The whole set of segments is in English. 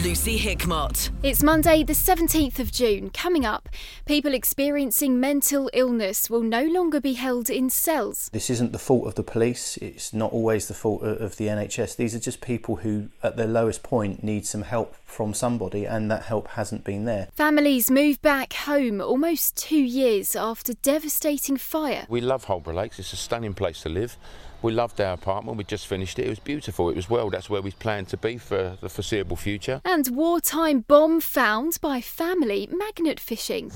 Lucy Hickmott. It's Monday, the 17th of June. Coming up, people experiencing mental illness will no longer be held in cells. This isn't the fault of the police, it's not always the fault of the NHS. These are just people who, at their lowest point, need some help from somebody, and that help hasn't been there. Families move back home almost two years after devastating fire. We love Holborough Lakes, it's a stunning place to live. We loved our apartment, we just finished it, it was beautiful. It was well, that's where we planned to be for the foreseeable future. And wartime bomb found by family magnet fishing.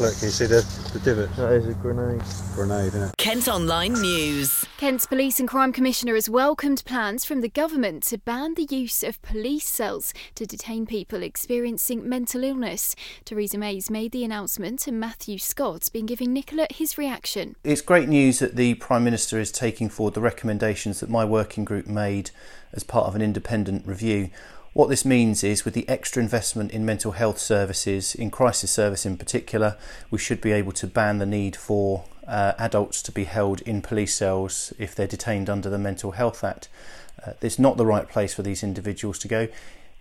My! Look, you see the, the divot? That is a grenade. Grenade, isn't it? Kent Online News. Kent's Police and Crime Commissioner has welcomed plans from the government to ban the use of police cells to detain people experiencing mental illness. Theresa May's made the announcement and Matthew Scott's been giving Nicola his reaction. It's great news that the Prime Minister is taking forward the recommendations that my working group made as part of an independent review. What this means is, with the extra investment in mental health services, in crisis service in particular, we should be able to ban the need for uh, adults to be held in police cells if they're detained under the Mental Health Act. Uh, it's not the right place for these individuals to go.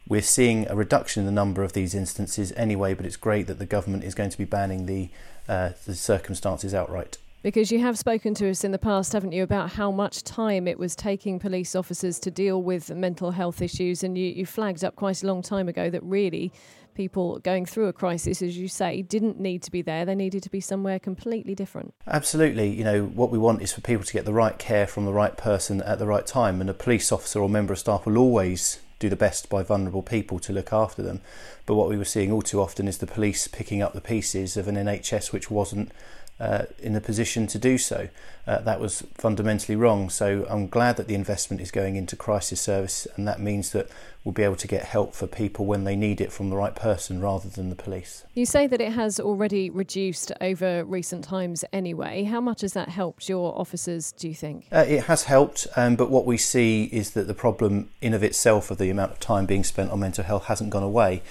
We're seeing a reduction in the number of these instances anyway, but it's great that the government is going to be banning the, uh, the circumstances outright. Because you have spoken to us in the past, haven't you, about how much time it was taking police officers to deal with mental health issues, and you, you flagged up quite a long time ago that really people going through a crisis, as you say, didn't need to be there. They needed to be somewhere completely different. Absolutely. You know, what we want is for people to get the right care from the right person at the right time, and a police officer or member of staff will always do the best by vulnerable people to look after them. But what we were seeing all too often is the police picking up the pieces of an NHS which wasn't uh, in a position to do so. Uh, that was fundamentally wrong. So I'm glad that the investment is going into crisis service, and that means that we'll be able to get help for people when they need it from the right person rather than the police. You say that it has already reduced over recent times anyway. How much has that helped your officers, do you think? Uh, it has helped, um, but what we see is that the problem in of itself of the amount of time being spent on mental health hasn't gone away.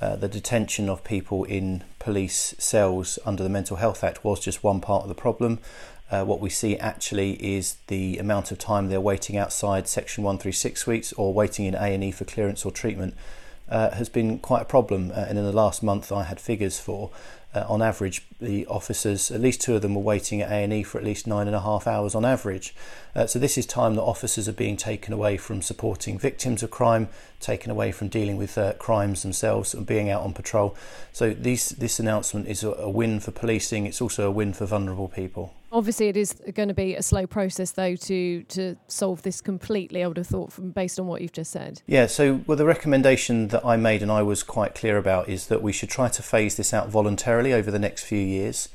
Uh, the detention of people in police cells under the Mental Health Act was just one part of the problem. Uh, what we see actually is the amount of time they're waiting outside Section 136 suites or waiting in A&E for clearance or treatment uh, has been quite a problem. Uh, and in the last month, I had figures for uh, on average, the officers, at least two of them, were waiting at A&E for at least nine and a half hours on average. Uh, so this is time that officers are being taken away from supporting victims of crime, taken away from dealing with uh, crimes themselves and being out on patrol. So these, this announcement is a, a win for policing. It's also a win for vulnerable people. Obviously, it is going to be a slow process, though, to to solve this completely. I would have thought, from based on what you've just said. Yeah. So, well, the recommendation that I made and I was quite clear about is that we should try to phase this out voluntarily over the next few years.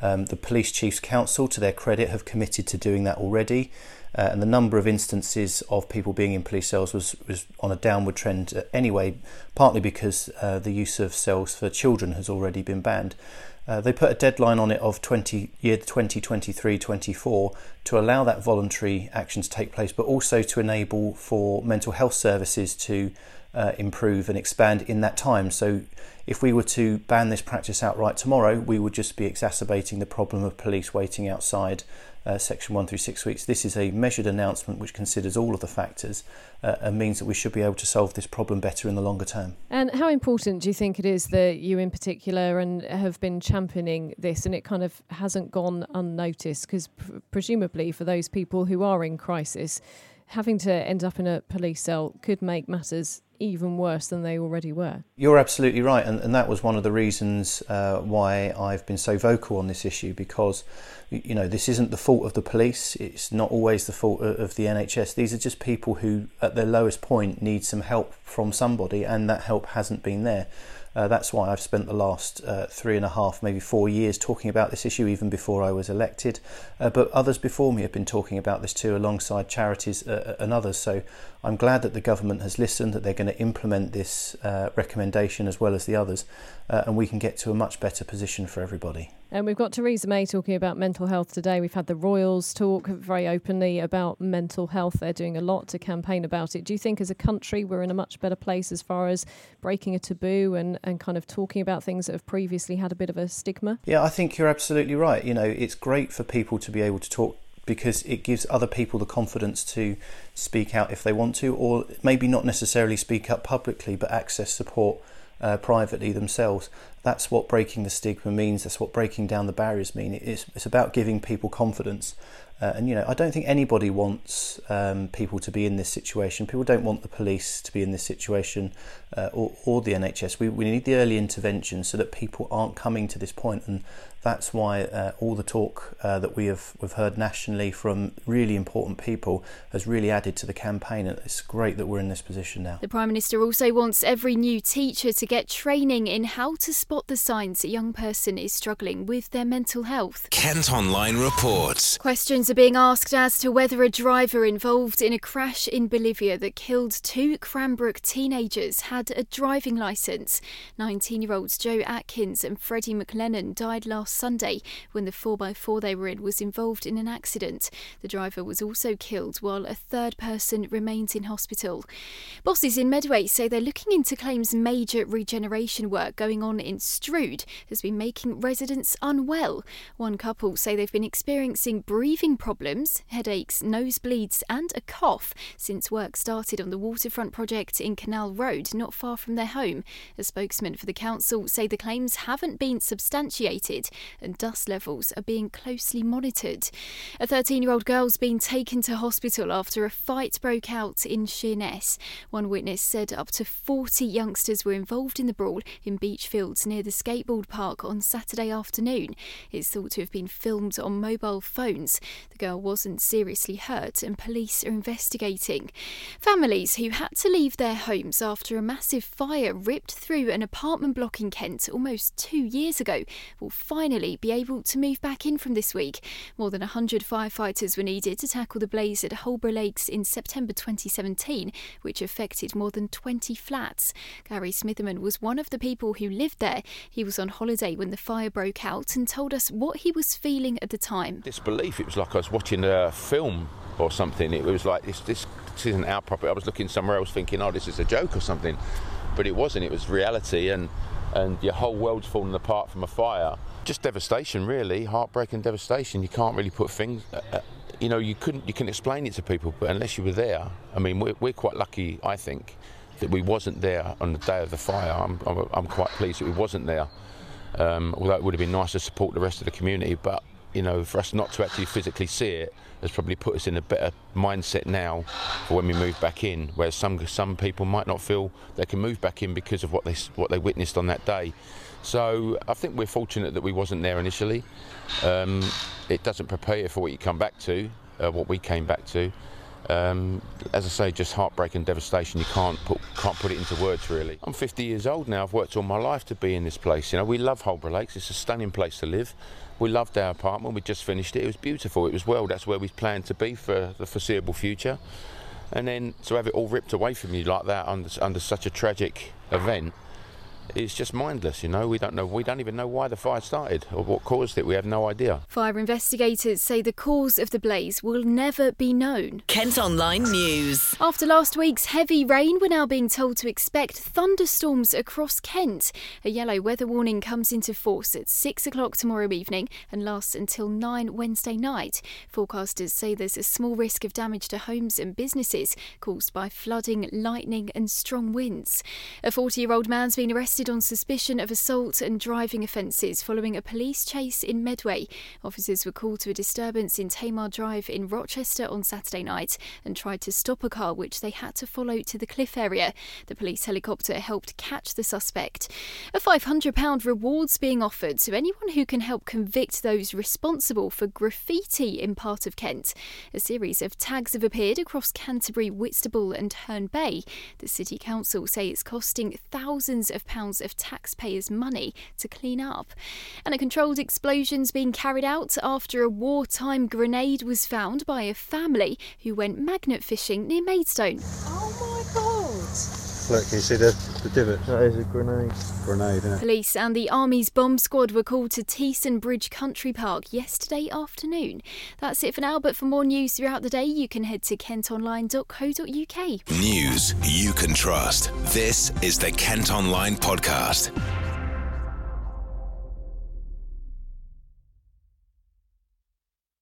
Um, the Police Chiefs Council, to their credit, have committed to doing that already. Uh, and the number of instances of people being in police cells was, was on a downward trend uh, anyway, partly because uh, the use of cells for children has already been banned. Uh, they put a deadline on it of 20, year 2023-24 to allow that voluntary action to take place, but also to enable for mental health services to uh, improve and expand in that time. So, if we were to ban this practice outright tomorrow, we would just be exacerbating the problem of police waiting outside uh, Section 136 suites. This is a measured announcement which considers all of the factors uh, and means that we should be able to solve this problem better in the longer term. And how important do you think it is that you, in particular, and have been championing this, and it kind of hasn't gone unnoticed? Because pr- presumably, for those people who are in crisis, having to end up in a police cell could make matters even worse than they already were. You're absolutely right, and, and that was one of the reasons uh, why I've been so vocal on this issue because you know this isn't the fault of the police. It's not always the fault of the NHS. These are just people who, at their lowest point, need some help from somebody, and that help hasn't been there. Uh, that's why I've spent the last uh, three and a half, maybe four years talking about this issue, even before I was elected. Uh, but others before me have been talking about this too, alongside charities uh, uh, and others. So I'm glad that the government has listened, that they're going to implement this uh, recommendation as well as the others, and we can get to a much better position for everybody. And we've got Theresa May talking about mental health today. We've had the Royals talk very openly about mental health. They're doing a lot to campaign about it. Do you think as a country we're in a much better place as far as breaking a taboo and, and kind of talking about things that have previously had a bit of a stigma? Yeah, I think you're absolutely right. You know, it's great for people to be able to talk because it gives other people the confidence to speak out if they want to, or maybe not necessarily speak up publicly, but access support uh, privately themselves. That's what breaking the stigma means. That's what breaking down the barriers mean. It's, it's about giving people confidence. Uh, and you know, I don't think anybody wants um, people to be in this situation. People don't want the police to be in this situation uh, or, or the NHS. We, we need the early intervention so that people aren't coming to this point and that's why uh, all the talk uh, that we have we've heard nationally from really important people has really added to the campaign. And it's great that we're in this position now. The Prime Minister also wants every new teacher to get training in how to spot the signs a young person is struggling with their mental health. Kent Online reports. Questions are being asked as to whether a driver involved in a crash in Bolivia that killed two Cranbrook teenagers had a driving licence. 19 year olds Joe Atkins and Freddie McLennan died last last Sunday when the 4x4 they were in was involved in an accident. The driver was also killed while a third person remains in hospital. Bosses in Medway say they're looking into claims major regeneration work going on in Strood has been making residents unwell. One couple say they've been experiencing breathing problems, headaches, nosebleeds, and a cough since work started on the waterfront project in Canal Road, not far from their home. A spokesman for the council say the claims haven't been substantiated and dust levels are being closely monitored. A 13 year old girl's been taken to hospital after a fight broke out in Sheerness. One witness said up to 40 youngsters were involved in the brawl in Beachfields near the skateboard park on Saturday afternoon. It's thought to have been filmed on mobile phones. The girl wasn't seriously hurt and police are investigating. Families who had to leave their homes after a massive fire ripped through an apartment block in Kent almost two years ago will finally finally be able to move back in from this week. More than 100 firefighters were needed to tackle the blaze at Holborough Lakes in September 2017, which affected more than 20 flats. Gary Smitherman was one of the people who lived there. He was on holiday when the fire broke out and told us what he was feeling at the time. Disbelief. It was like I was watching a film or something. It was like this, this, this isn't our property. I was looking somewhere else thinking, oh, this is a joke or something. But it wasn't. It was reality and and your whole world's falling apart from a fire just devastation, really, heartbreak and devastation. You can't really put things. Uh, uh, you know, you couldn't. You can explain it to people, but unless you were there, I mean, we're, we're quite lucky, I think, that we wasn't there on the day of the fire. I'm, I'm, I'm quite pleased that we wasn't there. Um, although it would have been nice to support the rest of the community, but you know, for us not to actually physically see it has probably put us in a better mindset now for when we move back in. Whereas some some people might not feel they can move back in because of what they what they witnessed on that day. So I think we're fortunate that we wasn't there initially. Um, it doesn't prepare you for what you come back to, uh, what we came back to. Um, as I say, just heartbreak and devastation. You can't put can't put it into words really. I'm 50 years old now. I've worked all my life to be in this place. You know, we love Holborough Lakes. It's a stunning place to live. We loved our apartment. We just finished it. It was beautiful. It was well. That's where we planned to be for the foreseeable future. And then to have it all ripped away from you like that under, under such a tragic event it's just mindless, you know. We don't know. We don't even know why the fire started or what caused it. We have no idea. Fire investigators say the cause of the blaze will never be known. Kent Online News. After last week's heavy rain, we're now being told to expect thunderstorms across Kent. A yellow weather warning comes into force at six o'clock tomorrow evening and lasts until nine Wednesday night. Forecasters say there's a small risk of damage to homes and businesses caused by flooding, lightning, and strong winds. A 40-year-old man's been arrested arrested on suspicion of assault and driving offences following a police chase in Medway. Officers were called to a disturbance in Tamar Drive in Rochester on Saturday night and tried to stop a car which they had to follow to the cliff area. The police helicopter helped catch the suspect. A £500 reward's being offered to anyone who can help convict those responsible for graffiti in part of Kent. A series of tags have appeared across Canterbury, Whitstable, and Herne Bay. The City Council say it's costing thousands of pounds of taxpayers' money to clean up. And a controlled explosion's being carried out after a wartime grenade was found by a family who went magnet fishing near Maidstone. Oh! Look, can you see the, the divot? That is a grenade. Grenade, isn't it? Police and the Army's bomb squad were called to Teston Bridge Country Park yesterday afternoon. That's it for now, but for more news throughout the day, you can head to kentonline.co.uk. News you can trust. This is the Kent Online Podcast.